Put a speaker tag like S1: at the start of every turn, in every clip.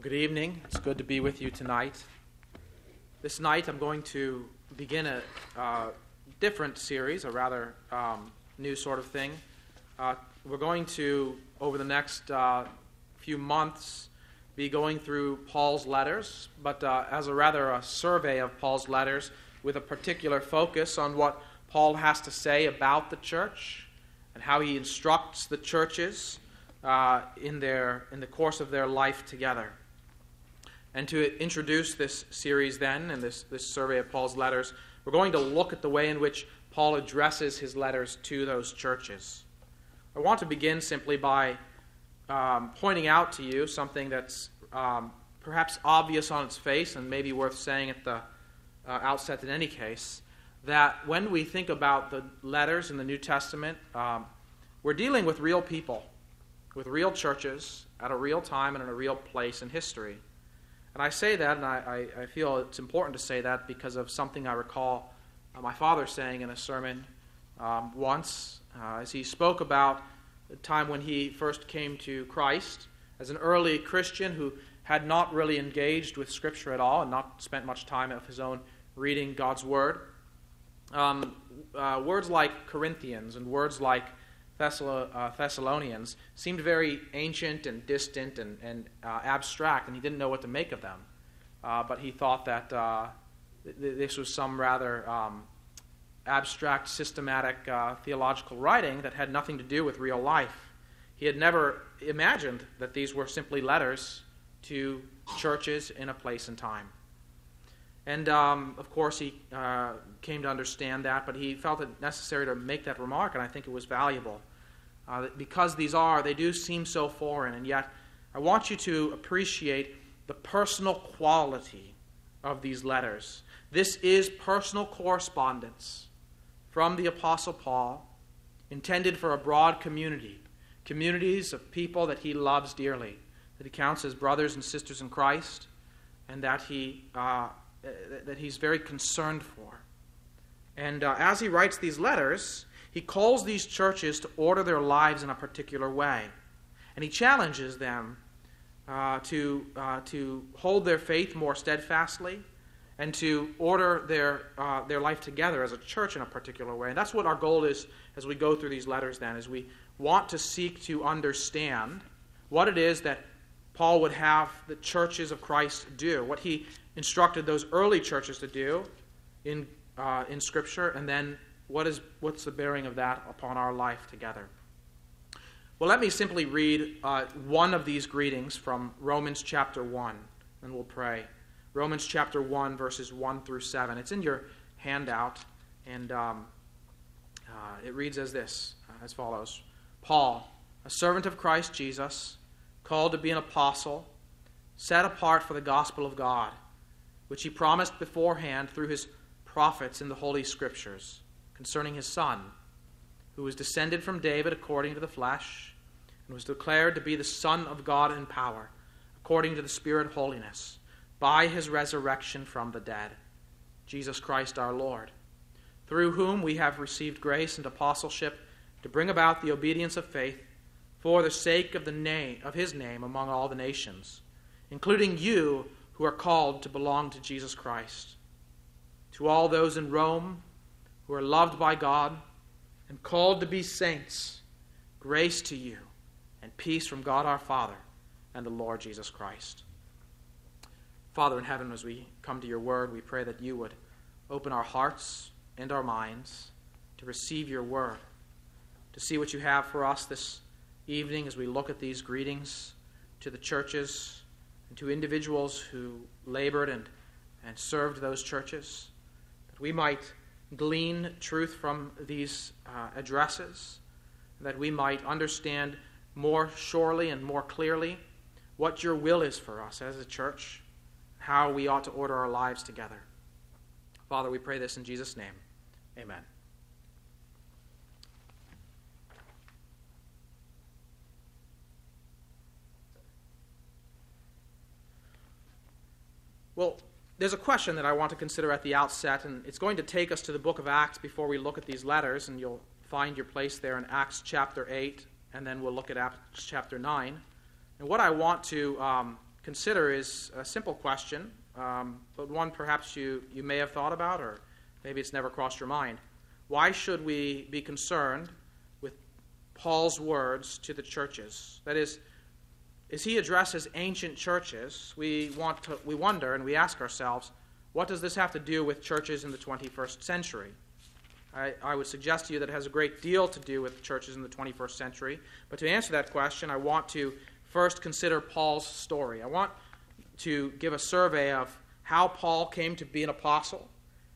S1: Good evening. It's good to be with you tonight. This night I'm going to begin a uh, different series, a rather um, new sort of thing. Uh, we're going to, over the next uh, few months, be going through Paul's letters, but uh, as a rather a survey of Paul's letters with a particular focus on what Paul has to say about the church and how he instructs the churches uh, in, their, in the course of their life together. And to introduce this series, then, and this, this survey of Paul's letters, we're going to look at the way in which Paul addresses his letters to those churches. I want to begin simply by um, pointing out to you something that's um, perhaps obvious on its face and maybe worth saying at the uh, outset in any case that when we think about the letters in the New Testament, um, we're dealing with real people, with real churches at a real time and in a real place in history. And I say that, and I, I, feel it's important to say that because of something I recall uh, my father saying in a sermon um, once uh, as he spoke about the time when he first came to Christ as an early Christian who had not really engaged with Scripture at all and not spent much time of his own reading God's Word. Um, uh, words like Corinthians and words like Thessalonians seemed very ancient and distant and, and uh, abstract, and he didn't know what to make of them. Uh, but he thought that uh, th- this was some rather um, abstract, systematic uh, theological writing that had nothing to do with real life. He had never imagined that these were simply letters to churches in a place and time. And um, of course, he uh, came to understand that, but he felt it necessary to make that remark, and I think it was valuable. Uh, because these are, they do seem so foreign, and yet I want you to appreciate the personal quality of these letters. This is personal correspondence from the Apostle Paul, intended for a broad community, communities of people that he loves dearly, that he counts as brothers and sisters in Christ, and that, he, uh, that he's very concerned for. And uh, as he writes these letters, he calls these churches to order their lives in a particular way. And he challenges them uh, to, uh, to hold their faith more steadfastly and to order their, uh, their life together as a church in a particular way. And that's what our goal is as we go through these letters, then, is we want to seek to understand what it is that Paul would have the churches of Christ do, what he instructed those early churches to do in, uh, in Scripture, and then what is, what's the bearing of that upon our life together? Well, let me simply read uh, one of these greetings from Romans chapter 1, and we'll pray. Romans chapter 1, verses 1 through 7. It's in your handout, and um, uh, it reads as this, uh, as follows Paul, a servant of Christ Jesus, called to be an apostle, set apart for the gospel of God, which he promised beforehand through his prophets in the Holy Scriptures concerning his Son, who was descended from David according to the flesh, and was declared to be the Son of God in power, according to the Spirit holiness, by his resurrection from the dead, Jesus Christ our Lord, through whom we have received grace and apostleship to bring about the obedience of faith for the sake of the name of his name among all the nations, including you who are called to belong to Jesus Christ. To all those in Rome, who are loved by God and called to be saints, grace to you and peace from God our Father and the Lord Jesus Christ. Father in heaven, as we come to your word, we pray that you would open our hearts and our minds to receive your word, to see what you have for us this evening as we look at these greetings to the churches and to individuals who labored and, and served those churches, that we might glean truth from these uh, addresses, that we might understand more surely and more clearly what your will is for us as a church, how we ought to order our lives together. Father, we pray this in Jesus' name. Amen. Well, there's a question that I want to consider at the outset, and it's going to take us to the book of Acts before we look at these letters, and you'll find your place there in Acts chapter 8, and then we'll look at Acts chapter 9. And what I want to um, consider is a simple question, um, but one perhaps you, you may have thought about, or maybe it's never crossed your mind. Why should we be concerned with Paul's words to the churches? That is, as he addresses ancient churches, we, want to, we wonder and we ask ourselves, what does this have to do with churches in the 21st century? I, I, would suggest to you that it has a great deal to do with churches in the 21st century. But to answer that question, I want to first consider Paul's story. I want to give a survey of how Paul came to be an apostle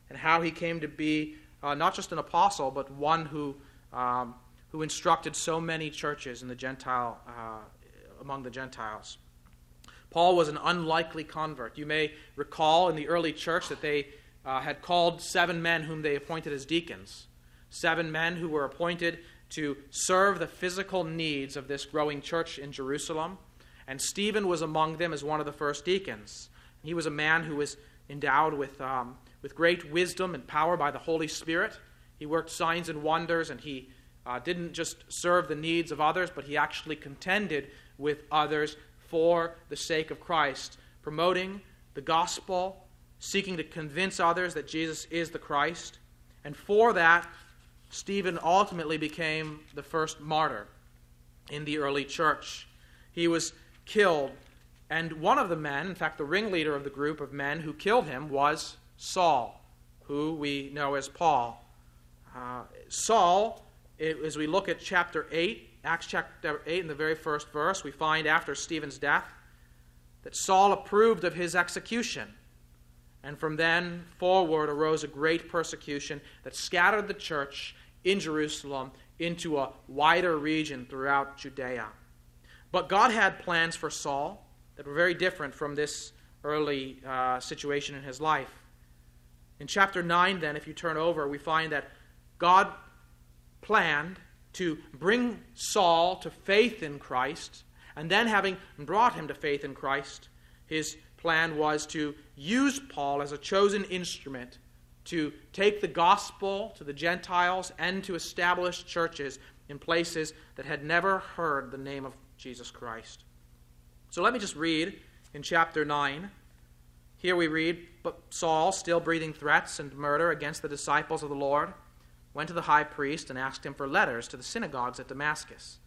S1: and how he came to be uh, not just an apostle, but one who, um, who instructed so many churches in the Gentile, uh, among the Gentiles. Paul was an unlikely convert. You may recall in the early church that they uh, had called seven men whom they appointed as deacons, seven men who were appointed to serve the physical needs of this growing church in Jerusalem. And Stephen was among them as one of the first deacons. He was a man who was endowed with, um, with great wisdom and power by the Holy Spirit. He worked signs and wonders, and he uh, didn't just serve the needs of others, but he actually contended with others for the sake of Christ, promoting the gospel, seeking to convince others that Jesus is the Christ. And for that, Stephen ultimately became the first martyr in the early church. He was killed, and one of the men, in fact, the ringleader of the group of men who killed him, was Saul, who we know as Paul. Uh, Saul, it, as we look at chapter 8, Acts chapter 8, in the very first verse, we find after Stephen's death that Saul approved of his execution. And from then forward arose a great persecution that scattered the church in Jerusalem into a wider region throughout Judea. But God had plans for Saul that were very different from this early uh, situation in his life. In chapter 9, then, if you turn over, we find that God planned to bring Saul to faith in Christ, and then, having brought him to faith in Christ, his plan was to use Paul as a chosen instrument to take the gospel to the Gentiles and to establish churches in places that had never heard the name of Jesus Christ. So let me just read in chapter 9. Here we read, But Saul, still breathing threats and murder against the disciples of the Lord, went to the high priest and asked him for letters to the synagogues at Damascus,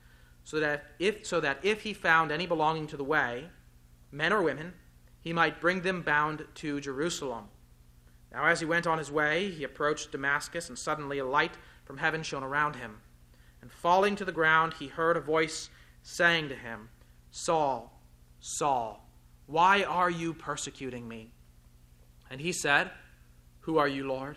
S1: so that if, so that if he found any belonging to the way, men or women, he might bring them bound to Jerusalem. Now, as he went on his way, he approached Damascus, and suddenly a light from heaven shone around him. And falling to the ground, he heard a voice saying to him, Saul, Saul, why are you persecuting me? And he said, Who are you, Lord?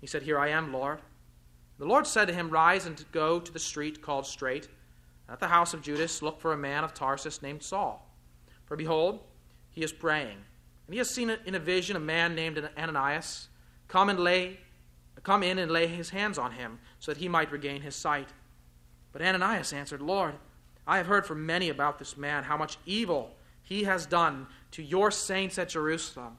S1: He said, Here I am, Lord. The Lord said to him, Rise and go to the street called Straight. At the house of Judas, look for a man of Tarsus named Saul. For behold, he is praying and he has seen in a vision a man named Ananias come and lay come in and lay his hands on him so that he might regain his sight. But Ananias answered, Lord, I have heard from many about this man, how much evil he has done to your saints at Jerusalem.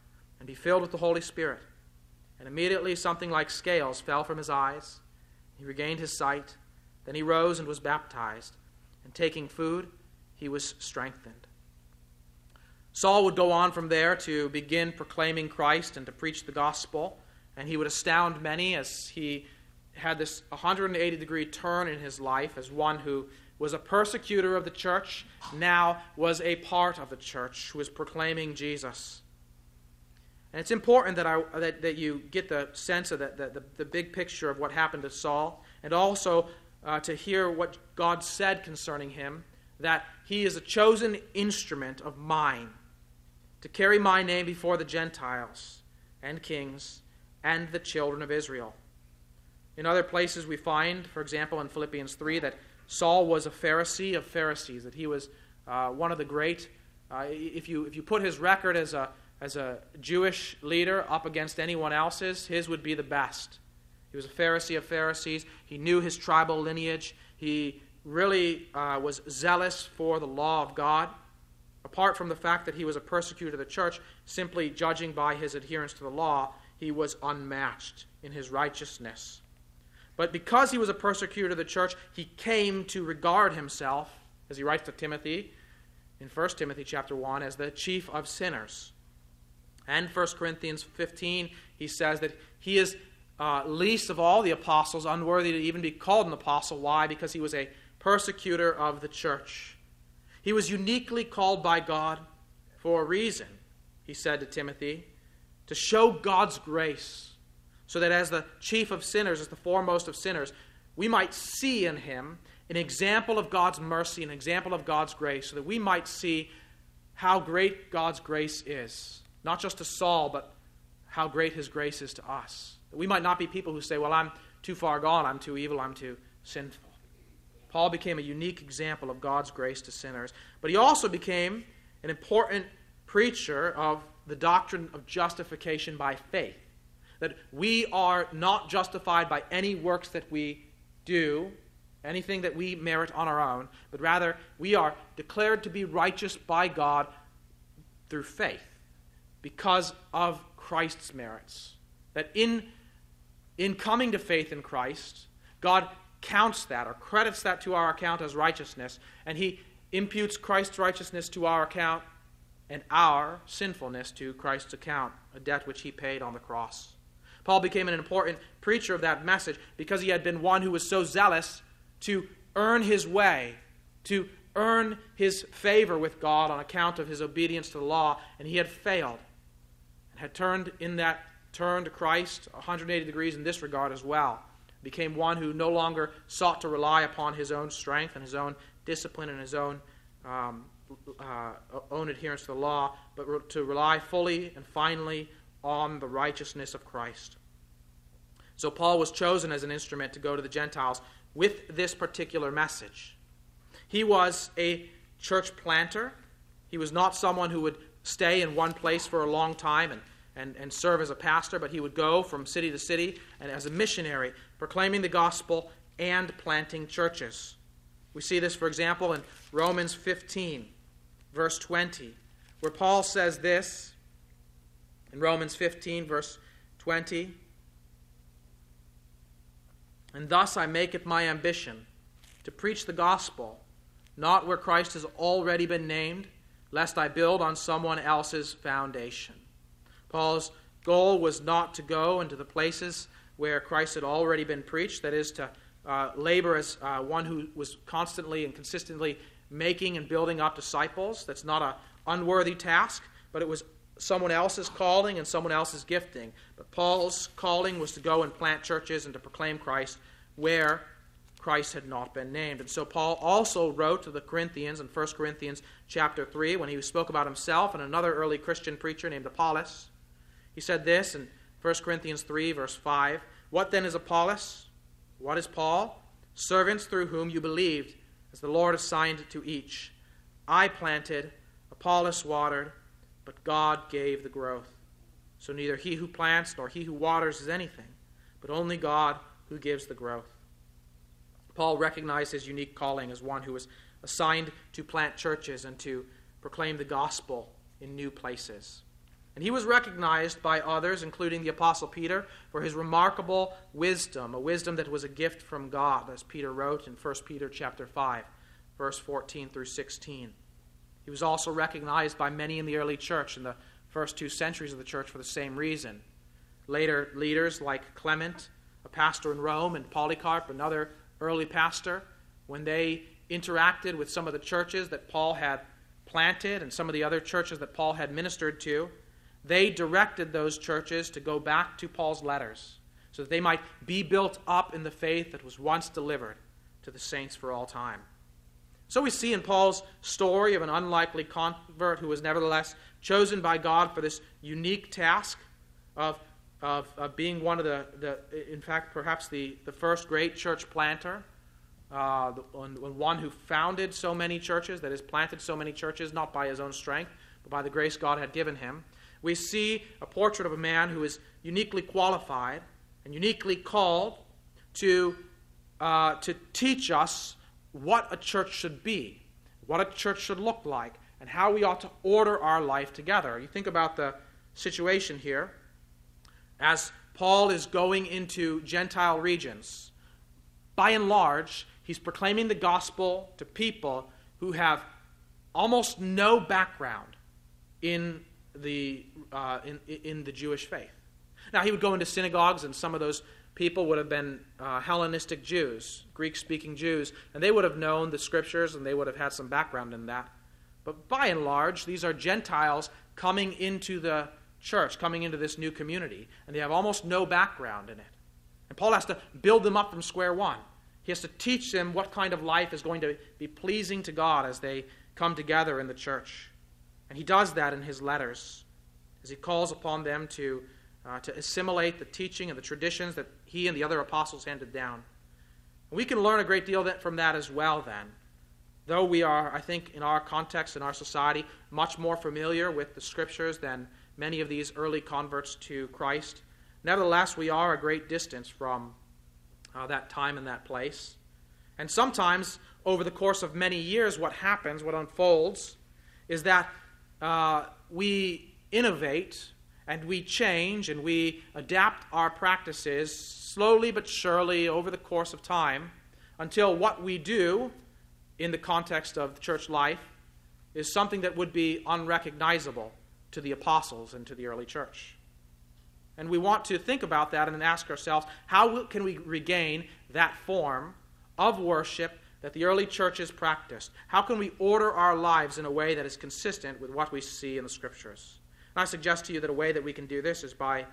S1: and be filled with the Holy Spirit. And immediately something like scales fell from his eyes. He regained his sight. Then he rose and was baptized. And taking food, he was strengthened. Saul would go on from there to begin proclaiming Christ and to preach the gospel, and he would astound many as he had this 180 degree turn in his life as one who was a persecutor of the church, now was a part of the church who was proclaiming Jesus. And it's important that, I, that, that you get the sense of the, the, the big picture of what happened to Saul, and also uh, to hear what God said concerning him that he is a chosen instrument of mine to carry my name before the Gentiles and kings and the children of Israel. In other places, we find, for example, in Philippians 3, that Saul was a Pharisee of Pharisees, that he was uh, one of the great. Uh, if, you, if you put his record as a, as a Jewish leader up against anyone else's, his would be the best. He was a Pharisee of Pharisees. He knew his tribal lineage. He really uh, was zealous for the law of God. Apart from the fact that he was a persecutor of the church, simply judging by his adherence to the law, he was unmatched in his righteousness. But because he was a persecutor of the church, he came to regard himself, as he writes to Timothy in 1 Timothy chapter 1, as the chief of sinners. And 1 Corinthians 15, he says that he is uh, least of all the apostles, unworthy to even be called an apostle. Why? Because he was a persecutor of the church. He was uniquely called by God for a reason, he said to Timothy, to show God's grace, so that as the chief of sinners, as the foremost of sinners, we might see in him an example of God's mercy, an example of God's grace, so that we might see how great God's grace is. Not just to Saul, but how great his grace is to us. We might not be people who say, Well, I'm too far gone, I'm too evil, I'm too sinful. Paul became a unique example of God's grace to sinners. But he also became an important preacher of the doctrine of justification by faith. That we are not justified by any works that we do, anything that we merit on our own, but rather we are declared to be righteous by God through faith because of Christ's merits. That in, in coming to faith in Christ, God counts that or credits that to our account as righteousness, and he imputes Christ's righteousness to our account and our sinfulness to Christ's account, a debt which he paid on the cross. Paul became an important preacher of that message because he had been one who was so zealous to earn his way, to earn his favor with God on account of his obedience to the law, and he had failed had turned in that turn to Christ 180 degrees in this regard as well became one who no longer sought to rely upon his own strength and his own discipline and his own um, uh, own adherence to the law, but re- to rely fully and finally on the righteousness of Christ. So Paul was chosen as an instrument to go to the Gentiles with this particular message. He was a church planter. He was not someone who would stay in one place for a long time and, and, and serve as a pastor, but he would go from city to city and as a missionary proclaiming the gospel and planting churches. We see this, for example, in Romans 15, verse 20, where Paul says this in Romans 15, verse 20 And thus I make it my ambition to preach the gospel, not where Christ has already been named, lest I build on someone else's foundation. Paul's goal was not to go into the places where Christ had already been preached, that is, to uh, labor as uh, one who was constantly and consistently making and building up disciples. That's not an unworthy task, but it was someone else's calling and someone else's gifting. But Paul's calling was to go and plant churches and to proclaim Christ where Christ had not been named. And so Paul also wrote to the Corinthians in 1 Corinthians chapter 3 when he spoke about himself and another early Christian preacher named Apollos. He said this in 1 Corinthians 3, verse 5 What then is Apollos? What is Paul? Servants through whom you believed, as the Lord assigned to each. I planted, Apollos watered, but God gave the growth. So neither he who plants nor he who waters is anything, but only God who gives the growth. Paul recognized his unique calling as one who was assigned to plant churches and to proclaim the gospel in new places. And he was recognized by others, including the Apostle Peter, for his remarkable wisdom, a wisdom that was a gift from God, as Peter wrote in 1 Peter chapter 5, verse 14 through 16. He was also recognized by many in the early church in the first two centuries of the church for the same reason. Later leaders like Clement, a pastor in Rome, and Polycarp, another early pastor, when they interacted with some of the churches that Paul had planted and some of the other churches that Paul had ministered to, they directed those churches to go back to Paul's letters so that they might be built up in the faith that was once delivered to the saints for all time. So we see in Paul's story of an unlikely convert who was nevertheless chosen by God for this unique task of, of, of being one of the, the, in fact, perhaps the, the first great church planter, uh, the, one who founded so many churches, that has planted so many churches, not by his own strength, but by the grace God had given him. We see a portrait of a man who is uniquely qualified and uniquely called to, uh, to teach us what a church should be, what a church should look like, and how we ought to order our life together. You think about the situation here as Paul is going into Gentile regions. By and large, he's proclaiming the gospel to people who have almost no background in the, uh, in, in the Jewish faith. Now, he would go into synagogues, and some of those people would have been uh, Hellenistic Jews, Greek speaking Jews, and they would have known the scriptures and they would have had some background in that. But by and large, these are Gentiles coming into the church, coming into this new community, and they have almost no background in it. And Paul has to build them up from square one. He has to teach them what kind of life is going to be pleasing to God as they come together in the church. And he does that in his letters as he calls upon them to uh, to assimilate the teaching and the traditions that he and the other apostles handed down. And we can learn a great deal from that as well, then. Though we are, I think, in our context, in our society, much more familiar with the scriptures than many of these early converts to Christ, nevertheless, we are a great distance from uh, that time and that place. And sometimes, over the course of many years, what happens, what unfolds, is that uh, we innovate and we change and we adapt our practices slowly but surely over the course of time until what we do in the context of church life is something that would be unrecognizable to the apostles and to the early church. And we want to think about that and ask ourselves how can we regain that form of worship that the early churches practiced? How can we order our lives in a way that is consistent with what we see in the scriptures? And I suggest to you that a way that we can do this is by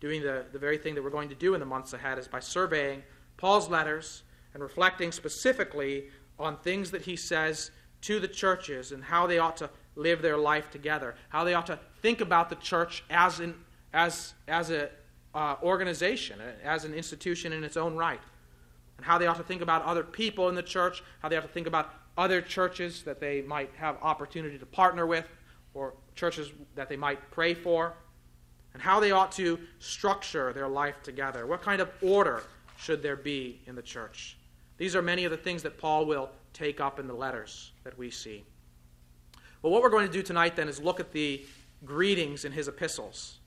S1: doing the, the very thing that we're going to do in the months ahead, is by surveying Paul's letters and reflecting specifically on things that he says to the churches and how they ought to live their life together, how they ought to think about the church as an as as a uh, organization, as an institution in its own right, and how they ought to think about other people in the church, how they ought to think about other churches that they might have opportunity to partner with, or churches that they might pray for, and how they ought to structure their life together. What kind of order should there be in the church? These are many of the things that Paul will take up in the letters that we see. Well, what we're going to do tonight then is look at the greetings in his epistles.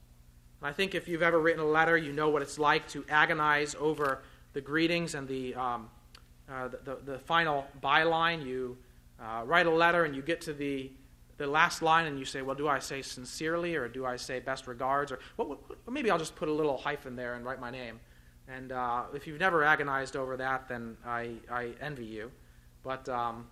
S1: I think if you've ever written a letter, you know what it's like to agonize over the greetings and the, um, uh, the, the, the, final byline. You uh, write a letter and you get to the the last line and you say, well, do I say sincerely or do I say best regards? Or well, maybe I'll just put a little hyphen there and write my name. And uh, if you've never agonized over that, then I, I envy you. But um,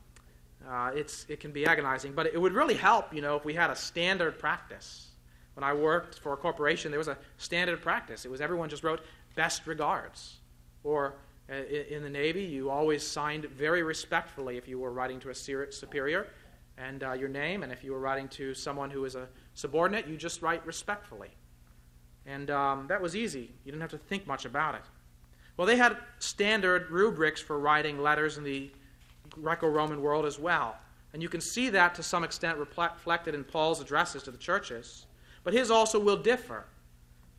S1: uh, it's, it can be agonizing. But it would really help, you know, if we had a standard practice. When I worked for a corporation, there was a standard practice. It was everyone just wrote best regards. Or uh, in the Navy, you always signed very respectfully if you were writing to a superior and uh, your name. And if you were writing to someone who is a subordinate, you just write respectfully. And um, that was easy. You didn't have to think much about it. Well, they had standard rubrics for writing letters in the Greco Roman world as well. And you can see that to some extent reflected in Paul's addresses to the churches. But his also will differ.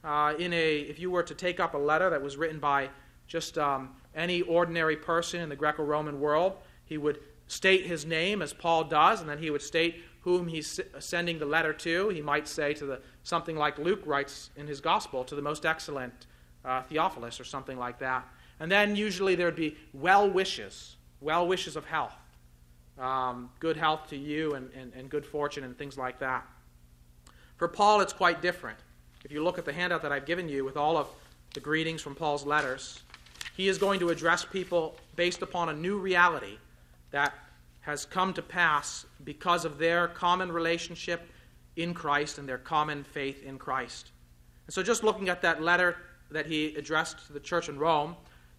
S1: Uh, in a, if you were to take up a letter that was written by just um, any ordinary person in the Greco Roman world, he would state his name as Paul does, and then he would state whom he's sending the letter to. He might say to the something like Luke writes in his gospel to the most excellent uh, Theophilus or something like that. And then usually there'd be well wishes, well wishes of health, um, good health to you, and, and, and good fortune, and things like that. For Paul, it's quite different. If you look at the handout that I've given you with all of the greetings from Paul's letters, he is going to address people based upon a new reality that has come to pass because of their common relationship in Christ and their common faith in Christ. And so, just looking at that letter that he addressed to the church in Rome,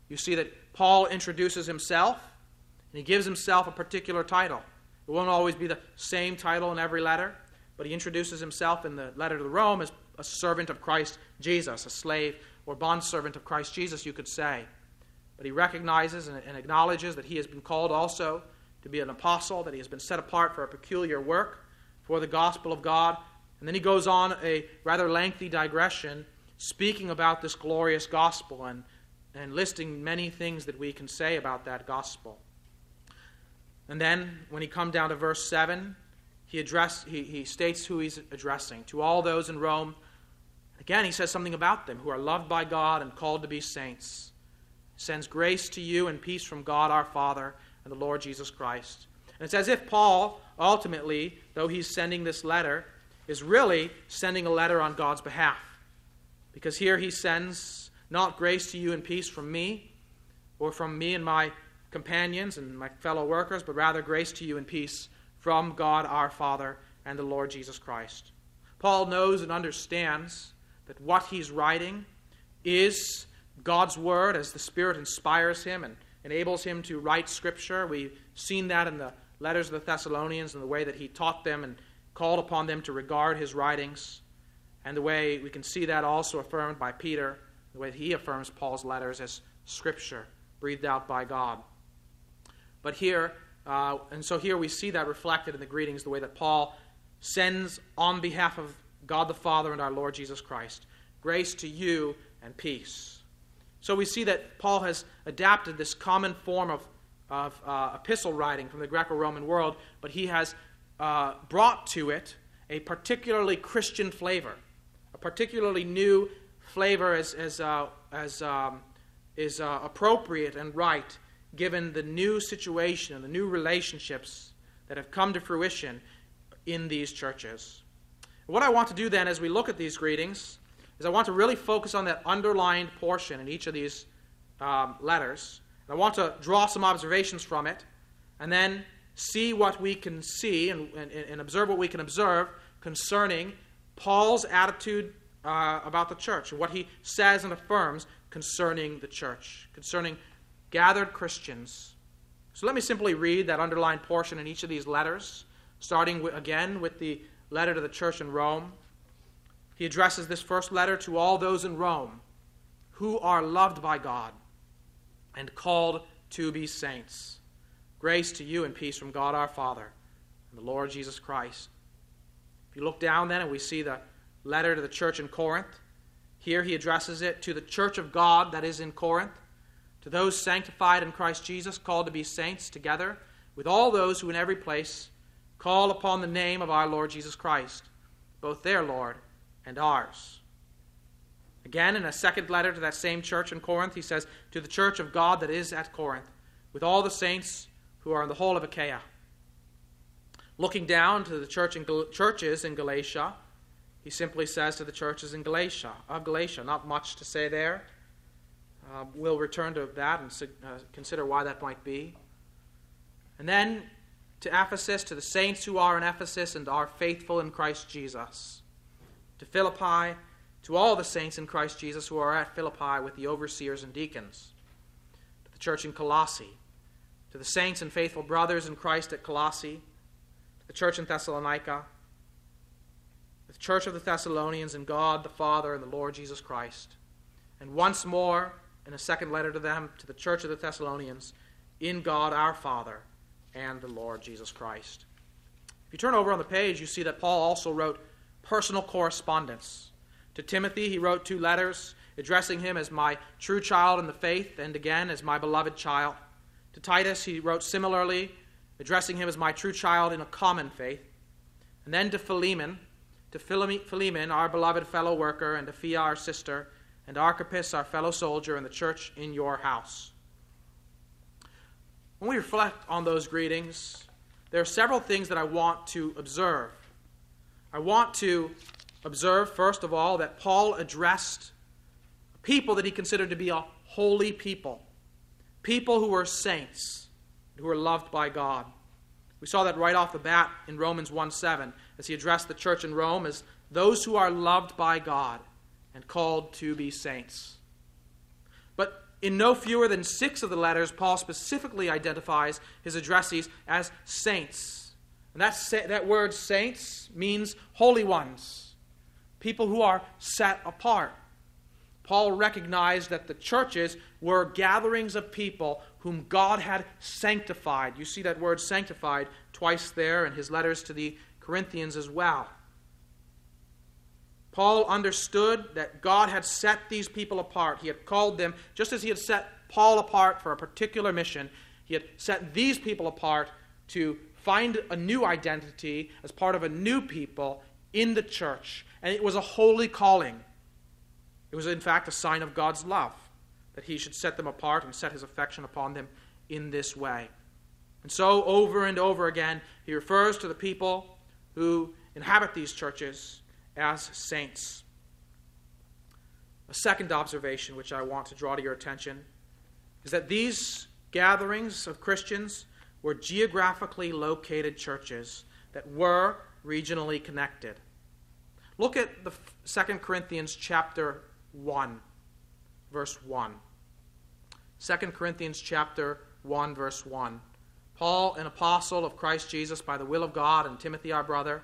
S1: you see that Paul introduces himself and he gives himself a particular title. It won't always be the same title in every letter, but he introduces himself in the letter to Rome as a servant of Christ Jesus, a slave or bondservant of Christ Jesus, you could say. But he recognizes and, and acknowledges that he has been called also to be an apostle, that he has been set apart for a peculiar work for the gospel of God. And then he goes on a rather lengthy digression speaking about this glorious gospel and, and listing many things that we can say about that gospel. And then when he comes down to verse 7, he, address, he, he states who he's addressing to all those in Rome. Again, he says something about them who are loved by God and called to be saints. Sends grace to you and peace from God our Father and the Lord Jesus Christ. And it's as if Paul, ultimately, though he's sending this letter, is really sending a letter on God's behalf. Because here he sends not grace to you and peace from me, or from me and my companions and my fellow workers, but rather grace to you and peace from God our Father and the Lord Jesus Christ. Paul knows and understands that what he's writing is God's Word as the Spirit inspires him and enables him to write Scripture. We've seen that in the letters of the Thessalonians and the way that he taught them and called upon them to regard his writings, and the way we can see that also affirmed by Peter, the way he affirms Paul's letters as Scripture breathed out by God. But here, uh, and so here we see that reflected in the greetings, the way that Paul sends on behalf of God the Father and our Lord Jesus Christ grace to you and peace. So we see that Paul has adapted this common form of, of uh, epistle writing from the Greco Roman world, but he has uh, brought to it a particularly Christian flavor, a particularly new flavor as, as, uh, as um, is uh, appropriate and right given the new situation and the new relationships that have come to fruition in these churches. What I want to do then as we look at these greetings is I want to really focus on that underlined portion in each of these um, letters. And I want to draw some observations from it and then see what we can see and, and, and observe what we can observe concerning Paul's attitude uh, about the church and what he says and affirms concerning the church, concerning gathered Christians. So let me simply read that underlined portion in each of these letters, starting with, again with the letter to the church in Rome. He addresses this first letter to all those in Rome who are loved by God and called to be saints. Grace to you and peace from God our Father and the Lord Jesus Christ. If you look down then and we see the letter to the church in Corinth, here he addresses it to the church of God that is in Corinth to those sanctified in Christ Jesus, called to be saints together with all those who in every place call upon the name of our Lord Jesus Christ, both their Lord and ours. Again, in a second letter to that same church in Corinth, he says, To the church of God that is at Corinth, with all the saints who are in the whole of Achaia. Looking down to the church in churches in Galatia, he simply says to the churches in Galatia, of Galatia, not much to say there. Uh, we'll return to that and uh, consider why that might be. And then to Ephesus, to the saints who are in Ephesus and are faithful in Christ Jesus. To Philippi, to all the saints in Christ Jesus who are at Philippi with the overseers and deacons. To the church in Colossae. To the saints and faithful brothers in Christ at Colossae. To the church in Thessalonica. The church of the Thessalonians and God the Father and the Lord Jesus Christ. And once more, in a second letter to them, to the church of the Thessalonians, in God our Father and the Lord Jesus Christ. If you turn over on the page, you see that Paul also wrote personal correspondence. To Timothy, he wrote two letters addressing him as my true child in the faith and again as my beloved child. To Titus, he wrote similarly, addressing him as my true child in a common faith. And then to Philemon, to Philemon, our beloved fellow worker, and to Apphia, our sister, and Archippus, our fellow soldier, in the church in your house. When we reflect on those greetings, there are several things that I want to observe. I want to observe, first of all, that Paul addressed people that he considered to be a holy people, people who were saints, who were loved by God. We saw that right off the bat in Romans 1 7, as he addressed the church in Rome as those who are loved by God and called to be saints. But in no fewer than six of the letters, Paul specifically identifies his addressees as saints. That, that word saints means holy ones, people who are set apart. Paul recognized that the churches were gatherings of people whom God had sanctified. You see that word sanctified twice there in his letters to the Corinthians as well. Paul understood that God had set these people apart. He had called them, just as he had set Paul apart for a particular mission, he had set these people apart to find a new identity as part of a new people in the church. And it was a holy calling. It was, in fact, a sign of God's love that he should set them apart and set his affection upon them in this way. And so, over and over again, he refers to the people who inhabit these churches as saints. A second observation, which I want to draw to your attention, is that these gatherings of Christians were geographically located churches that were regionally connected. Look at the 2 Corinthians chapter 1 verse 1. 2 Corinthians chapter 1 verse 1. Paul, an apostle of Christ Jesus by the will of God, and Timothy our brother,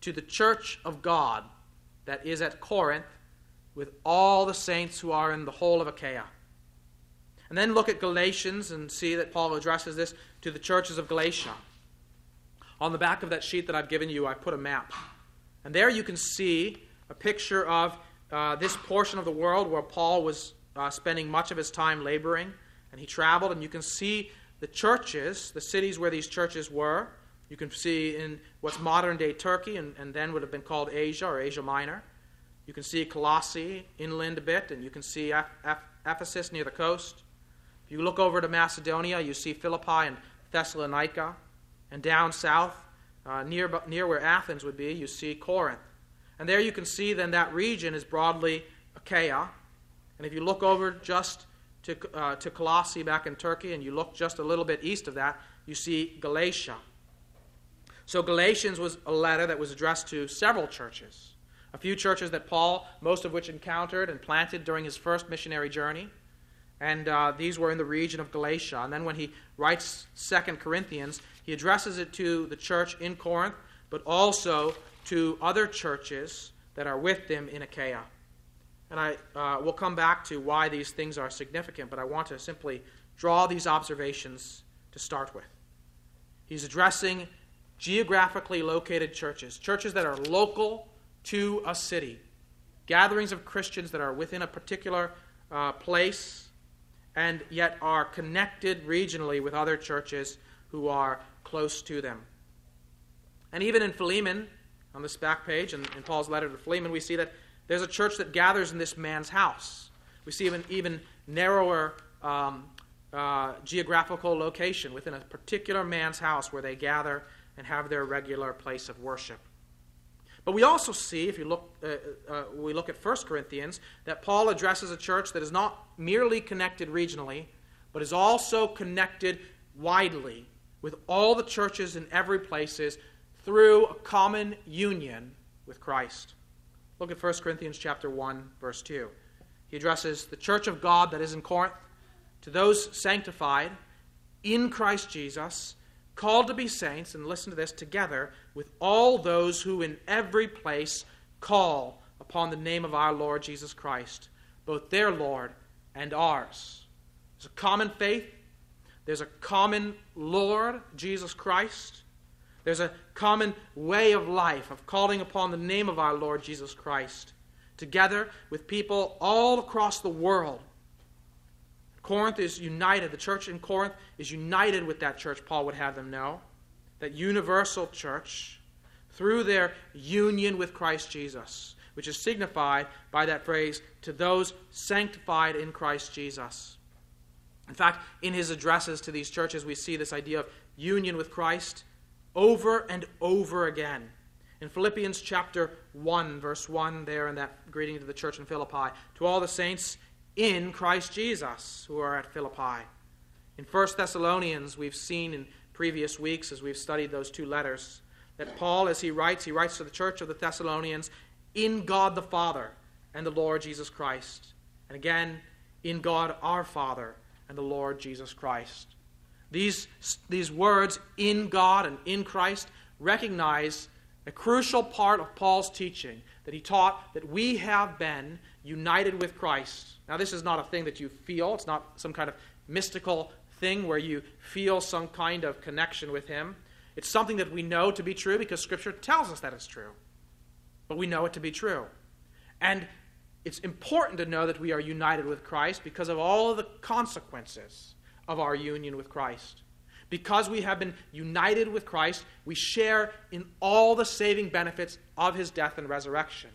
S1: to the church of God that is at Corinth with all the saints who are in the whole of Achaia. And then look at Galatians and see that Paul addresses this to the churches of Galatia. On the back of that sheet that I've given you, I put a map. And there you can see a picture of uh, this portion of the world where Paul was uh, spending much of his time laboring, and he traveled, and you can see the churches, the cities where these churches were. You can see in what's modern day Turkey and, and then would have been called Asia or Asia Minor. You can see Colossae inland a bit, and you can see Ephesus near the coast. If you look over to Macedonia, you see Philippi and Thessalonica. And down south, uh, near, near where Athens would be, you see Corinth. And there you can see then that region is broadly Achaia. And if you look over just to, uh, to Colossae back in Turkey and you look just a little bit east of that, you see Galatia. So Galatians was a letter that was addressed to several churches. A few churches that Paul, most of which encountered and planted during his first missionary journey. And uh, these were in the region of Galatia. And then when he writes Second Corinthians, he addresses it to the church in Corinth, but also to other churches that are with them in Achaia. And I uh, will come back to why these things are significant, but I want to simply draw these observations to start with. He's addressing geographically located churches, churches that are local to a city, gatherings of Christians that are within a particular uh, place and yet are connected regionally with other churches who are close to them. And even in Philemon, on this back page, in, in Paul's letter to Philemon, we see that there's a church that gathers in this man's house. We see an even narrower um, uh, geographical location within a particular man's house where they gather and have their regular place of worship. But we also see, if you look, uh, uh, we look at 1 Corinthians, that Paul addresses a church that is not merely connected regionally, but is also connected widely with all the churches in every places through a common union with Christ. Look at 1 Corinthians chapter 1 verse 2. He addresses the church of God that is in Corinth to those sanctified in Christ Jesus, called to be saints and listen to this together with all those who in every place call upon the name of our Lord Jesus Christ, both their Lord and ours. There's a common faith, there's a common Lord, Jesus Christ. There's a common way of life of calling upon the name of our Lord Jesus Christ, together with people all across the world. Corinth is united. The church in Corinth is united with that church, Paul would have them know. That universal church, through their union with Christ Jesus, which is signified by that phrase, to those sanctified in Christ Jesus. In fact, in his addresses to these churches, we see this idea of union with Christ over and over again. In Philippians chapter 1, verse 1, there in that greeting to the church in Philippi, to all the saints in Christ Jesus who are at Philippi. In 1 Thessalonians, we've seen in previous weeks as we've studied those two letters. That Paul, as he writes, he writes to the church of the Thessalonians in God the Father and the Lord Jesus Christ. And again, in God our Father and the Lord Jesus Christ. These, these words, in God and in Christ, recognize a crucial part of Paul's teaching that he taught that we have been united with Christ. Now, this is not a thing that you feel, it's not some kind of mystical thing where you feel some kind of connection with him. It's something that we know to be true because Scripture tells us that it's true. But we know it to be true. And it's important to know that we are united with Christ because of all of the consequences of our union with Christ. Because we have been united with Christ, we share in all the saving benefits of his death and resurrection.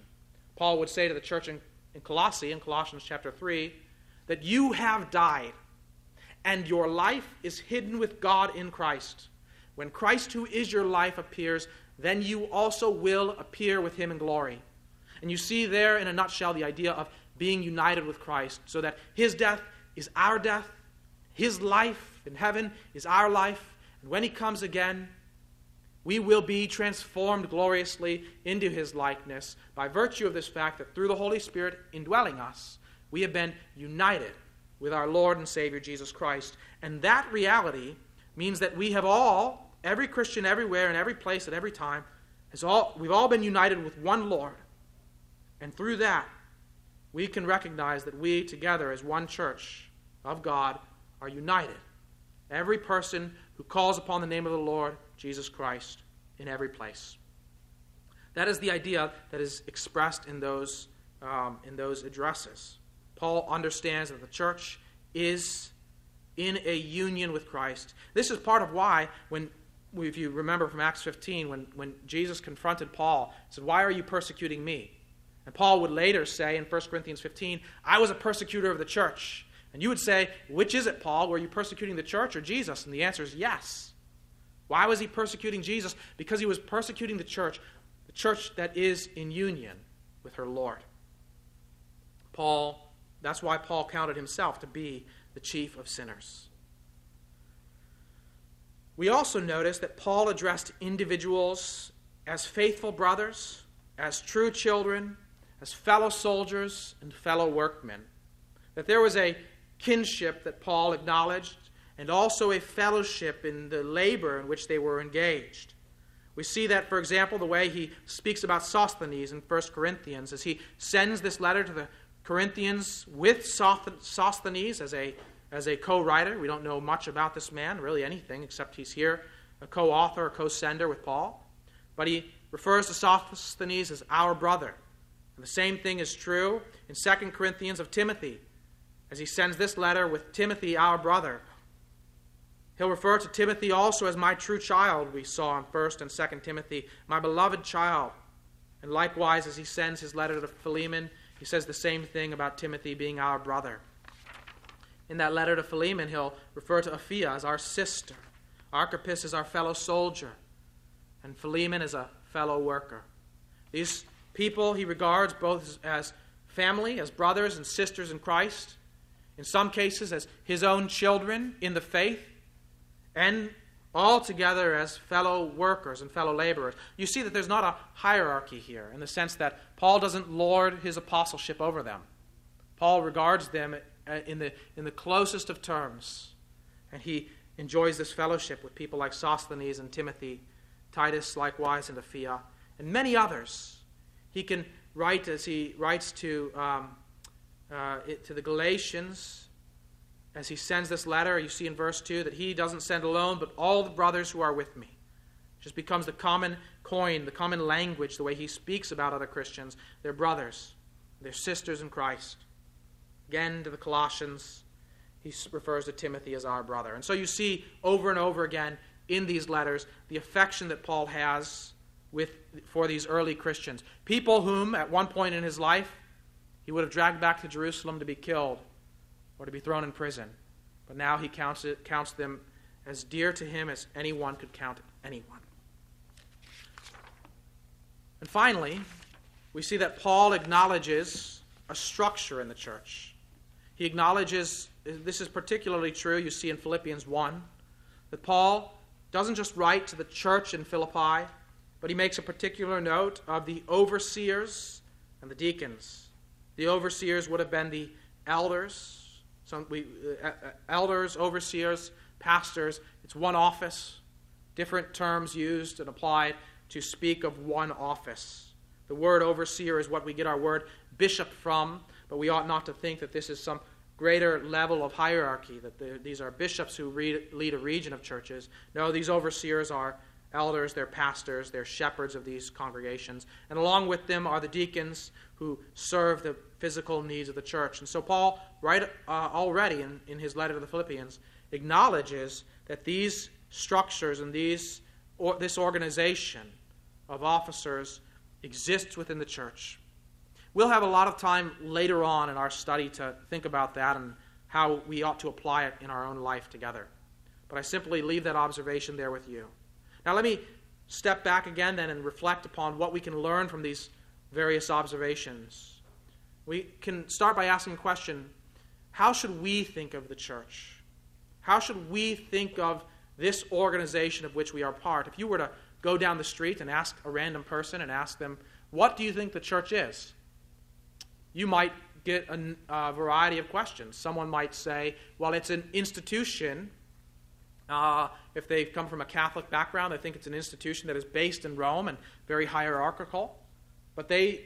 S1: Paul would say to the church in, in Colossae, in Colossians chapter 3, that you have died, and your life is hidden with God in Christ. When Christ, who is your life, appears, then you also will appear with him in glory. And you see there, in a nutshell, the idea of being united with Christ, so that his death is our death, his life in heaven is our life, and when he comes again, we will be transformed gloriously into his likeness by virtue of this fact that through the Holy Spirit indwelling us, we have been united with our Lord and Savior Jesus Christ. And that reality means that we have all, every Christian everywhere, in every place, at every time, has all, we've all been united with one Lord and through that, we can recognize that we together as one church of God are united. Every person who calls upon the name of the Lord Jesus Christ in every place. That is the idea that is expressed in those, um, in those addresses. Paul understands that the church is in a union with Christ. This is part of why, when if you remember from Acts 15, when, when Jesus confronted Paul, he said, Why are you persecuting me? And Paul would later say in 1 Corinthians 15, I was a persecutor of the church. And you would say, Which is it, Paul? Were you persecuting the church or Jesus? And the answer is yes. Why was he persecuting Jesus? Because he was persecuting the church, the church that is in union with her Lord. Paul, that's why Paul counted himself to be the chief of sinners. We also notice that Paul addressed individuals as faithful brothers, as true children, as fellow soldiers and fellow workmen. That there was a kinship that Paul acknowledged and also a fellowship in the labor in which they were engaged. We see that, for example, the way he speaks about Sosthenes in 1 Corinthians, as he sends this letter to the Corinthians with Sosthenes as a, as a co writer. We don't know much about this man, really anything, except he's here, a co author, a co sender with Paul. But he refers to Sosthenes as our brother. And the same thing is true in 2 Corinthians of Timothy, as he sends this letter with Timothy, our brother. He'll refer to Timothy also as my true child, we saw in 1st and 2nd Timothy, my beloved child. And likewise, as he sends his letter to Philemon, he says the same thing about Timothy being our brother. In that letter to Philemon, he'll refer to Apphia as our sister, Archippus as our fellow soldier, and Philemon as a fellow worker. These people he regards both as family, as brothers and sisters in Christ, in some cases as his own children in the faith, and all together as fellow workers and fellow laborers. You see that there's not a hierarchy here in the sense that Paul doesn't lord his apostleship over them. Paul regards them uh, in the, in the closest of terms, and he enjoys this fellowship with people like Sosthenes and Timothy, Titus likewise, and Apphia, and many others he can write as he writes to, um, uh, it, to the Galatians, as he sends this letter, you see in verse 2 that he doesn't send alone, but all the brothers who are with me. It just becomes the common coin, the common language, the way he speaks about other Christians. They're brothers, they're sisters in Christ. Again, to the Colossians, he refers to Timothy as our brother. And so you see over and over again in these letters the affection that Paul has with, for these early Christians. People whom, at one point in his life, he would have dragged back to Jerusalem to be killed or to be thrown in prison. But now he counts, it, counts them as dear to him as anyone could count anyone. And finally, we see that Paul acknowledges a structure in the church. He acknowledges, this is particularly true, you see in Philippians 1, that Paul doesn't just write to the church in Philippi, but he makes a particular note of the overseers and the deacons. The overseers would have been the elders, some we, uh, uh, elders, overseers, pastors. It's one office, different terms used and applied to speak of one office. The word overseer is what we get our word bishop from, but we ought not to think that this is some greater level of hierarchy, that these are bishops who read, lead a region of churches. No, these overseers are elders, they're pastors, they're shepherds of these congregations. And along with them are the deacons who serve the physical needs of the church. And so Paul, right uh, already in, in his letter to the Philippians, acknowledges that these structures and these, or, this organization of officers exists within the church. We'll have a lot of time later on in our study to think about that and how we ought to apply it in our own life together. But I simply leave that observation there with you. Now, let me step back again then and reflect upon what we can learn from these various observations. We can start by asking the question how should we think of the church? How should we think of this organization of which we are part? If you were to go down the street and ask a random person and ask them, What do you think the church is? you might get a, a variety of questions. Someone might say, well, it's an institution. Uh, if they've come from a Catholic background, they think it's an institution that is based in Rome and very hierarchical. But they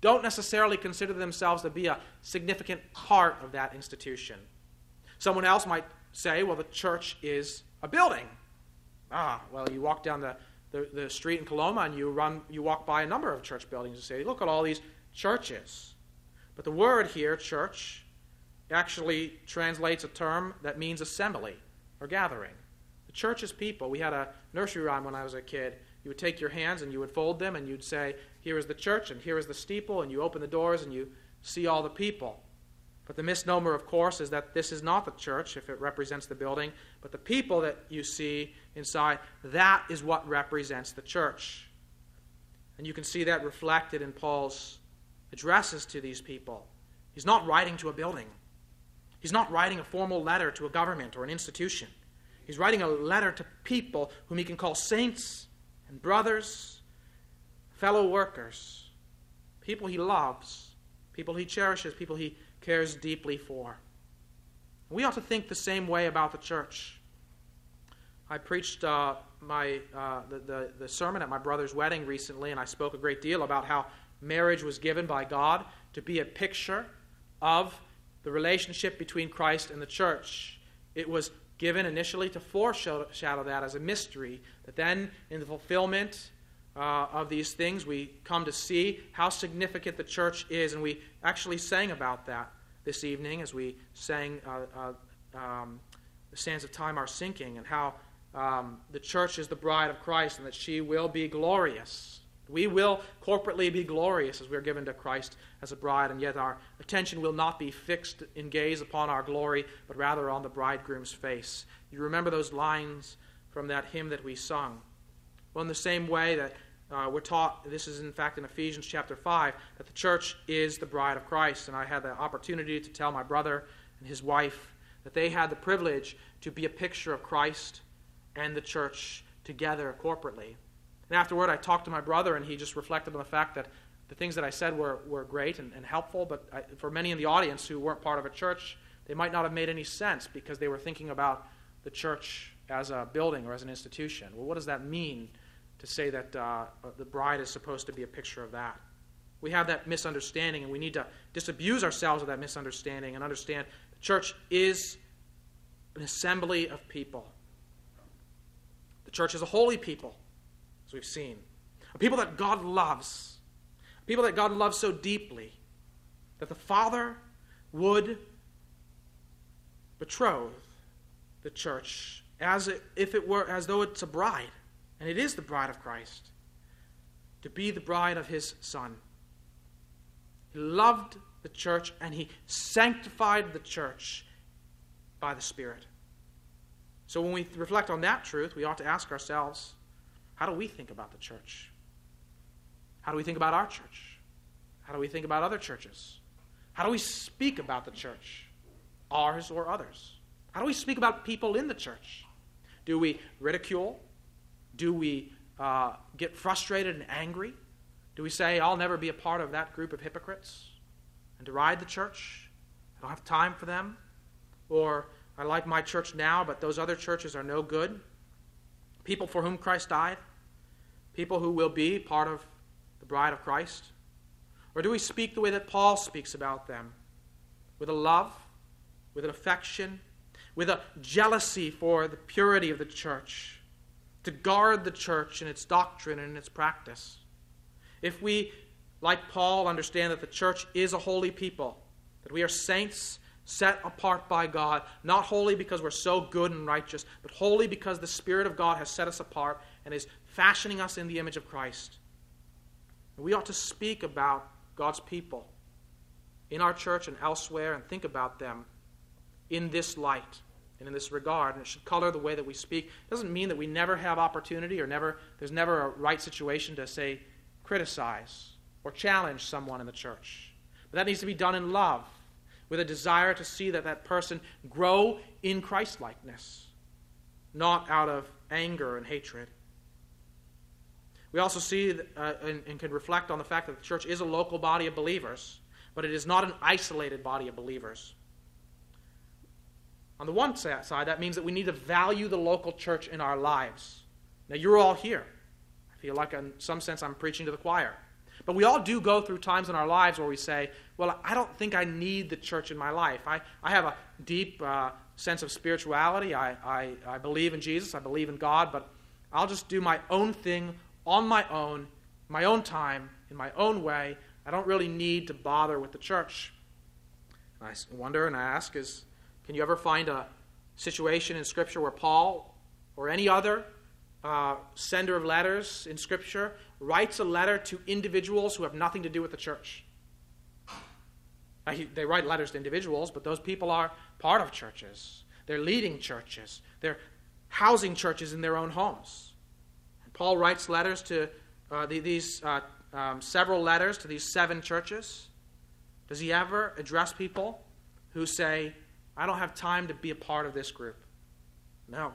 S1: don't necessarily consider themselves to be a significant part of that institution. Someone else might say, well, the church is a building. Ah, well, you walk down the, the, the street in Coloma and you, run, you walk by a number of church buildings and say, look at all these churches. But the word here, church, actually translates a term that means assembly or gathering. The church is people. We had a nursery rhyme when I was a kid. You would take your hands and you would fold them and you'd say, Here is the church and here is the steeple, and you open the doors and you see all the people. But the misnomer, of course, is that this is not the church if it represents the building, but the people that you see inside, that is what represents the church. And you can see that reflected in Paul's addresses to these people. He's not writing to a building, he's not writing a formal letter to a government or an institution. He's writing a letter to people whom he can call saints and brothers, fellow workers, people he loves, people he cherishes, people he cares deeply for. We ought to think the same way about the church. I preached uh, my, uh, the, the, the sermon at my brother's wedding recently, and I spoke a great deal about how marriage was given by God to be a picture of the relationship between Christ and the church. It was given initially to foreshadow that as a mystery, that then in the fulfillment uh, of these things we come to see how significant the church is. And we actually sang about that this evening as we sang uh, uh, um, The Sands of Time Are Sinking, and how um, the church is the bride of Christ and that she will be glorious. We will corporately be glorious as we are given to Christ as a bride, and yet our attention will not be fixed in gaze upon our glory, but rather on the bridegroom's face. You remember those lines from that hymn that we sung? Well, in the same way that uh, we're taught, this is in fact in Ephesians chapter 5, that the church is the bride of Christ. And I had the opportunity to tell my brother and his wife that they had the privilege to be a picture of Christ and the church together corporately. And afterward, I talked to my brother, and he just reflected on the fact that the things that I said were, were great and, and helpful, but I, for many in the audience who weren't part of a church, they might not have made any sense because they were thinking about the church as a building or as an institution. Well, what does that mean to say that uh, the bride is supposed to be a picture of that? We have that misunderstanding, and we need to disabuse ourselves of that misunderstanding and understand the church is an assembly of people. The church is a holy people as we've seen. A people that God loves. A people that God loves so deeply that the Father would betroth the church as if it were as though it's a bride, and it is the bride of Christ, to be the bride of his Son. He loved the church and he sanctified the church by the Spirit. So when we reflect on that truth, we ought to ask ourselves how do we think about the church? How do we think about our church? How do we think about other churches? How do we speak about the church, ours or others? How do we speak about people in the church? Do we ridicule? Do we uh, get frustrated and angry? Do we say, I'll never be a part of that group of hypocrites and deride the church? I don't have time for them. Or I like my church now, but those other churches are no good. People for whom Christ died, people who will be part of the bride of Christ. Or do we speak the way that Paul speaks about them? With a love, with an affection, with a jealousy for the purity of the church, to guard the church in its doctrine and in its practice. If we, like Paul, understand that the church is a holy people, that we are saints set apart by God, not holy because we're so good and righteous, but holy because the Spirit of God has set us apart and is fashioning us in the image of Christ. We ought to speak about God's people in our church and elsewhere and think about them in this light and in this regard. And it should color the way that we speak. It doesn't mean that we never have opportunity or never there's never a right situation to say criticize or challenge someone in the church. But that needs to be done in love, with a desire to see that that person grow in Christlikeness, not out of anger and hatred. We also see uh, and, and can reflect on the fact that the church is a local body of believers, but it is not an isolated body of believers. On the one side, that means that we need to value the local church in our lives. Now, you're all here. I feel like, in some sense, I'm preaching to the choir. But we all do go through times in our lives where we say, Well, I don't think I need the church in my life. I, I have a deep uh, sense of spirituality. I, I, I believe in Jesus. I believe in God. But I'll just do my own thing on my own, my own time, in my own way. I don't really need to bother with the church. And I wonder and I ask is can you ever find a situation in Scripture where Paul or any other uh, sender of letters in Scripture writes a letter to individuals who have nothing to do with the church? They write letters to individuals, but those people are part of churches. They're leading churches. They're housing churches in their own homes. Paul writes letters to uh, the, these uh, um, several letters to these seven churches. Does he ever address people who say, I don't have time to be a part of this group? No.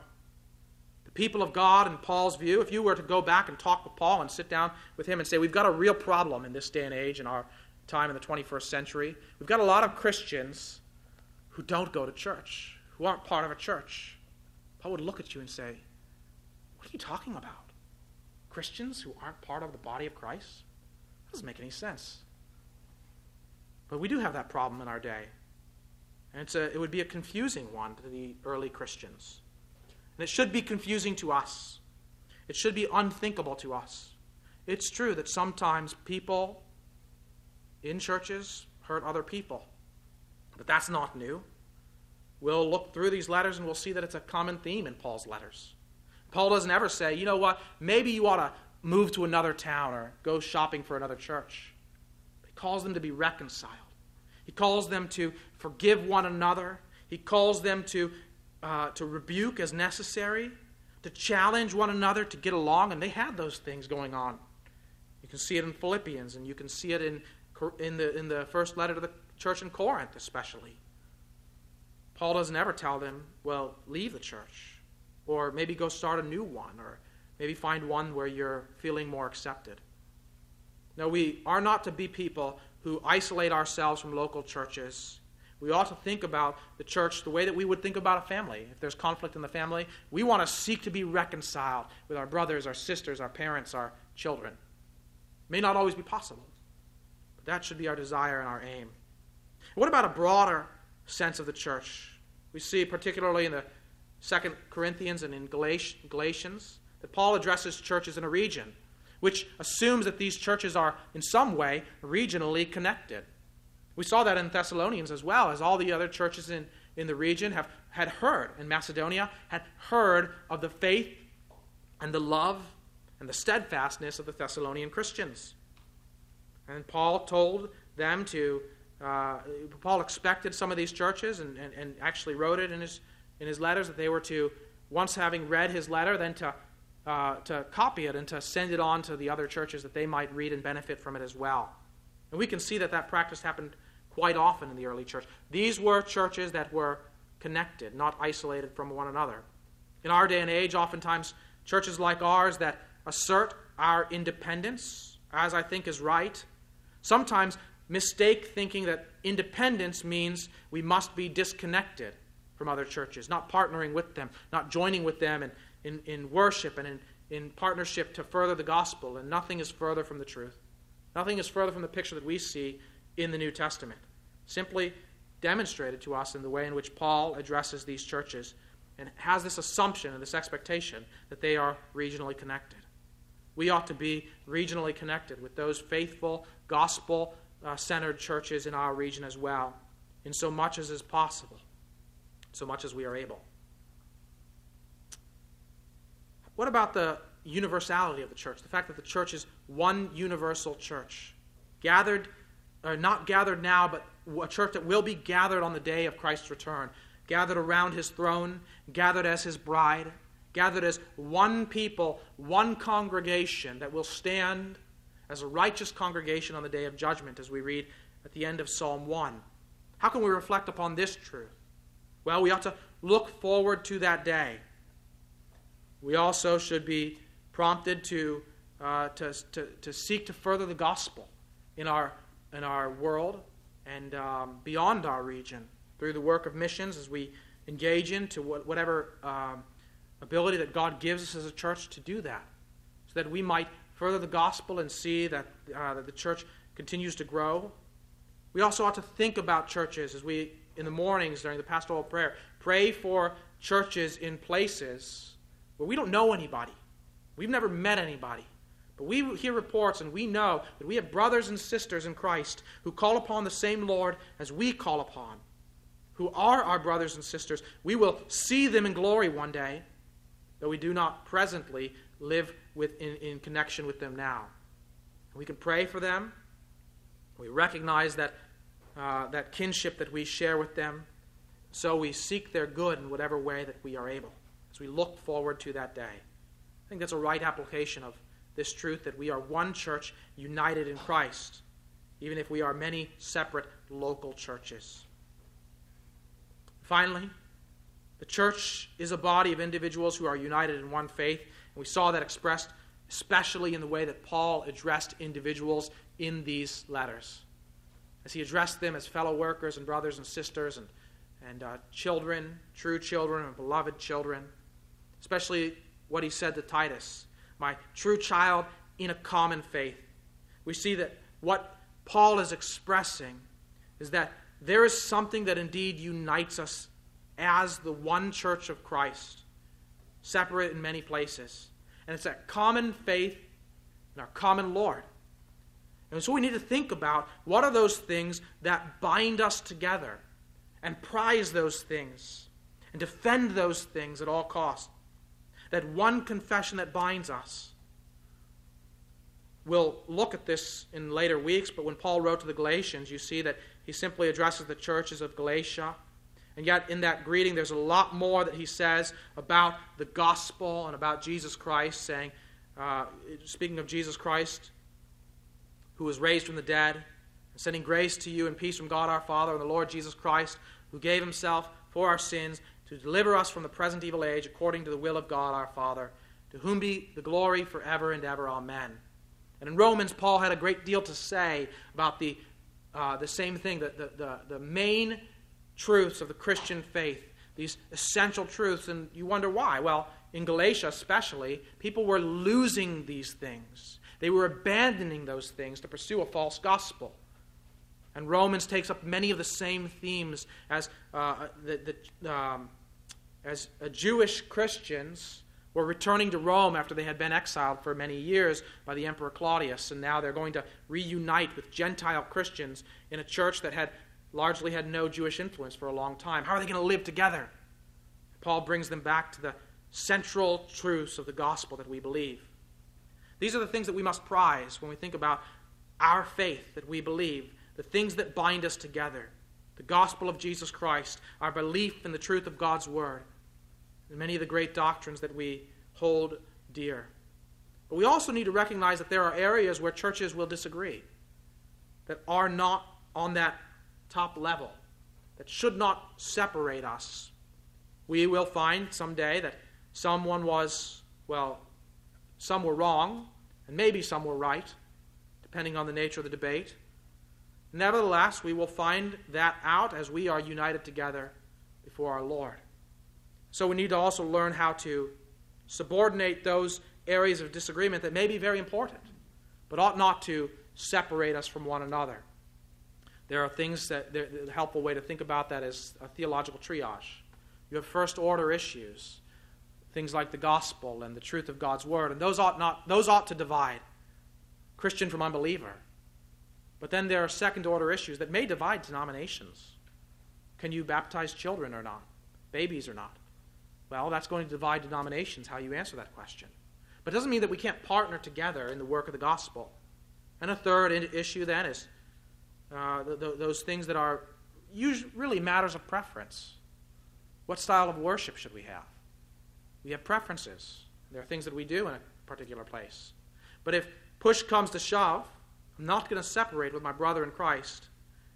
S1: The people of God, in Paul's view, if you were to go back and talk with Paul and sit down with him and say, We've got a real problem in this day and age, in our time in the 21st century, we've got a lot of Christians who don't go to church, who aren't part of a church. Paul would look at you and say, What are you talking about? Christians who aren't part of the body of Christ? That doesn't make any sense. But we do have that problem in our day. And a, it would be a confusing one to the early Christians. And it should be confusing to us. It should be unthinkable to us. It's true that sometimes people in churches hurt other people. But that's not new. We'll look through these letters and we'll see that it's a common theme in Paul's letters. Paul doesn't ever say, you know what, maybe you ought to move to another town or go shopping for another church. He calls them to be reconciled. He calls them to forgive one another. He calls them to, uh, to rebuke as necessary, to challenge one another to get along, and they had those things going on. You can see it in Philippians, and you can see it in, in, the, in the first letter to the church in Corinth, especially. Paul doesn't ever tell them, well, leave the church. Or maybe go start a new one, or maybe find one where you're feeling more accepted. No, we are not to be people who isolate ourselves from local churches. We ought to think about the church the way that we would think about a family. If there's conflict in the family, we want to seek to be reconciled with our brothers, our sisters, our parents, our children. It may not always be possible, but that should be our desire and our aim. What about a broader sense of the church? We see, particularly in the Second Corinthians and in Galatians, that Paul addresses churches in a region, which assumes that these churches are in some way regionally connected. We saw that in Thessalonians as well, as all the other churches in, in the region have had heard, in Macedonia, had heard of the faith and the love and the steadfastness of the Thessalonian Christians. And Paul told them to, uh, Paul expected some of these churches and, and, and actually wrote it in his in his letters that they were to, once having read his letter, then to, uh, to copy it and to send it on to the other churches that they might read and benefit from it as well. And we can see that that practice happened quite often in the early church. These were churches that were connected, not isolated from one another. In our day and age, oftentimes churches like ours that assert our independence, as I think is right, sometimes mistake thinking that independence means we must be disconnected from other churches, not partnering with them, not joining with them in, in, in worship and in, in partnership to further the gospel. And nothing is further from the truth. Nothing is further from the picture that we see in the New Testament. Simply demonstrated to us in the way in which Paul addresses these churches and has this assumption and this expectation that they are regionally connected. We ought to be regionally connected with those faithful, gospel uh, centered churches in our region as well, in so much as is possible, so much as we are able. What about the universality of the church? The fact that the church is one universal church, gathered, or not gathered now, but a church that will be gathered on the day of Christ's return, gathered around his throne, gathered as his bride, gathered as one people, one congregation that will stand as a righteous congregation on the day of judgment, as we read at the end of Psalm 1. How can we reflect upon this truth? Well, we ought to look forward to that day. We also should be prompted to, uh, to, to, to, seek to further the gospel in our, in our world and um, beyond our region through the work of missions as we engage into whatever um, ability that God gives us as a church to do that, so that we might further the gospel and see that, uh, that the church continues to grow. We also ought to think about churches as we, in the mornings during the pastoral prayer, pray for churches in places where we don't know anybody. We've never met anybody. But we hear reports and we know that we have brothers and sisters in Christ who call upon the same Lord as we call upon, who are our brothers and sisters. We will see them in glory one day, though we do not presently live with, in, in connection with them now. We can pray for them. We recognize that, uh, that kinship that we share with them. So we seek their good in whatever way that we are able as we look forward to that day. I think that's a right application of this truth that we are one church united in Christ, even if we are many separate local churches. Finally, the church is a body of individuals who are united in one faith, and we saw that expressed especially in the way that Paul addressed individuals in these letters. As he addressed them as fellow workers and brothers and sisters and, and uh, children, true children and beloved children, especially what he said to Titus my true child in a common faith. We see that what Paul is expressing is that there is something that indeed unites us as the one church of Christ, separate in many places. And it's that common faith in our common Lord. And so we need to think about what are those things that bind us together and prize those things and defend those things at all costs that one confession that binds us. We'll look at this in later weeks, but when Paul wrote to the Galatians, you see that he simply addresses the churches of Galatia. And yet, in that greeting, there's a lot more that he says about the gospel and about Jesus Christ, saying, uh, speaking of Jesus Christ, who was raised from the dead, sending grace to you and peace from God our Father and the Lord Jesus Christ, who gave himself for our sins to deliver us from the present evil age according to the will of God our Father, to whom be the glory forever and ever. Amen. And in Romans, Paul had a great deal to say about the, uh, the same thing, the, the, the, the main truths of the Christian faith, these essential truths. And you wonder why. Well, in Galatia especially, people were losing these things. They were abandoning those things to pursue a false gospel. And Romans takes up many of the same themes as, uh, the, the, um, as uh, Jewish Christians were returning to Rome after they had been exiled for many years by the Emperor Claudius. And now they're going to reunite with Gentile Christians in a church that had largely had no Jewish influence for a long time. How are they going to live together? Paul brings them back to the central truths of the gospel that we believe. These are the things that we must prize when we think about our faith that we believe the things that bind us together the gospel of Jesus Christ, our belief in the truth of God's word, and many of the great doctrines that we hold dear. But we also need to recognize that there are areas where churches will disagree, that are not on that top level, that should not separate us. We will find someday that Someone was, well, some were wrong, and maybe some were right, depending on the nature of the debate. Nevertheless, we will find that out as we are united together before our Lord. So we need to also learn how to subordinate those areas of disagreement that may be very important, but ought not to separate us from one another. There are things that the helpful way to think about that is a theological triage. You have first order issues, things like the gospel and the truth of God's word, and those ought not those ought to divide Christian from unbeliever. But then there are second order issues that may divide denominations. Can you baptize children or not? Babies or not? Well, that's going to divide denominations how you answer that question. But it doesn't mean that we can't partner together in the work of the gospel. And a third issue then is uh, the, the, those things that are usually really matters of preference. What style of worship should we have? We have preferences. There are things that we do in a particular place. But if push comes to shove, I'm not going to separate with my brother in Christ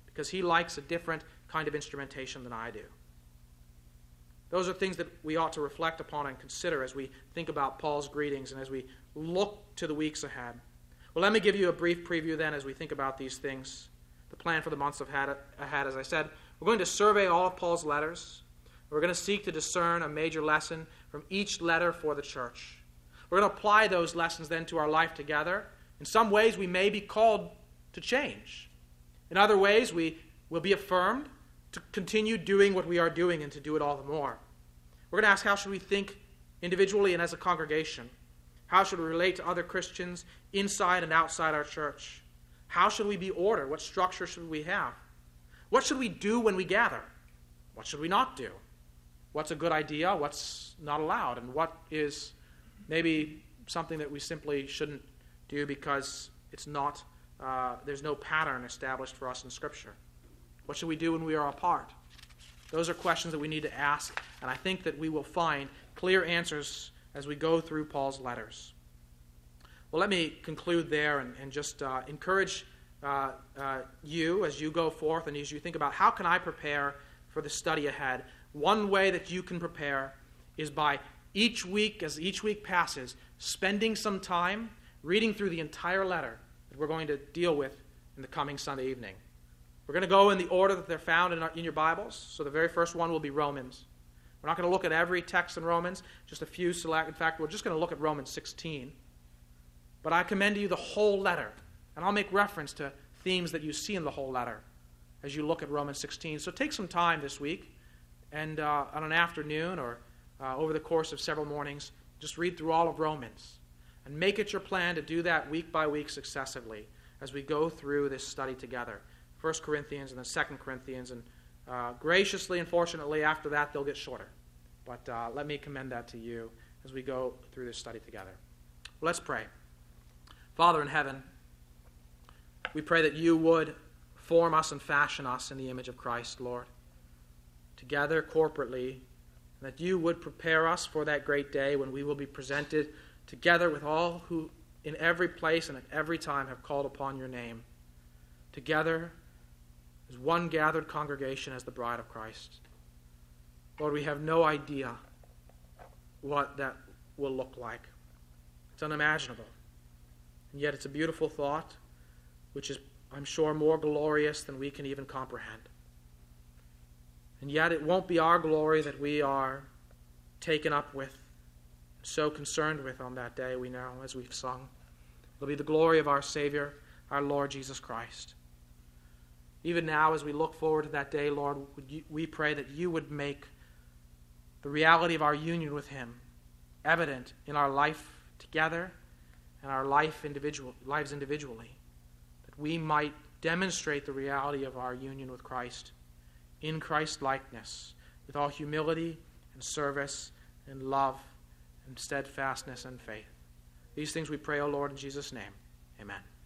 S1: because he likes a different kind of instrumentation than I do. Those are things that we ought to reflect upon and consider as we think about Paul's greetings and as we look to the weeks ahead. Well, let me give you a brief preview then as we think about these things. The plan for the months ahead, as I said, we're going to survey all of Paul's letters. We're going to seek to discern a major lesson from each letter for the church. We're going to apply those lessons then to our life together. In some ways, we may be called to change. In other ways, we will be affirmed to continue doing what we are doing and to do it all the more. We're going to ask how should we think individually and as a congregation? How should we relate to other Christians inside and outside our church? How should we be ordered? What structure should we have? What should we do when we gather? What should we not do? What's a good idea? What's not allowed? And what is maybe something that we simply shouldn't do because it's not, uh, there's no pattern established for us in Scripture? What should we do when we are apart? Those are questions that we need to ask, and I think that we will find clear answers as we go through Paul's letters. Well, let me conclude there and, and just uh, encourage uh, uh, you as you go forth and as you think about how can I prepare for the study ahead. One way that you can prepare is by each week, as each week passes, spending some time reading through the entire letter that we're going to deal with in the coming Sunday evening. We're going to go in the order that they're found in, our, in your Bibles. So the very first one will be Romans. We're not going to look at every text in Romans, just a few select. In fact, we're just going to look at Romans 16. But I commend to you the whole letter, and I'll make reference to themes that you see in the whole letter as you look at Romans 16. So take some time this week, and uh, on an afternoon or uh, over the course of several mornings, just read through all of Romans. And make it your plan to do that week by week successively as we go through this study together. 1 Corinthians and then 2 Corinthians. And uh, graciously and fortunately, after that, they'll get shorter. But uh, let me commend that to you as we go through this study together. Let's pray. Father in heaven, we pray that you would form us and fashion us in the image of Christ, Lord, together corporately, and that you would prepare us for that great day when we will be presented together with all who in every place and at every time have called upon your name, together as one gathered congregation as the bride of Christ. Lord, we have no idea what that will look like. It's unimaginable. And yet it's a beautiful thought, which is, I'm sure, more glorious than we can even comprehend. And yet it won't be our glory that we are taken up with, so concerned with on that day, we know, as we've sung. It'll be the glory of our Savior, our Lord Jesus Christ. Even now, as we look forward to that day, Lord, you, we pray that you would make the reality of our union with Him evident in our life together and our life individual, lives individually. That we might demonstrate the reality of our union with Christ in Christ likeness, with all humility and service and love and steadfastness and faith. These things we pray, O Lord, in Jesus' name. Amen.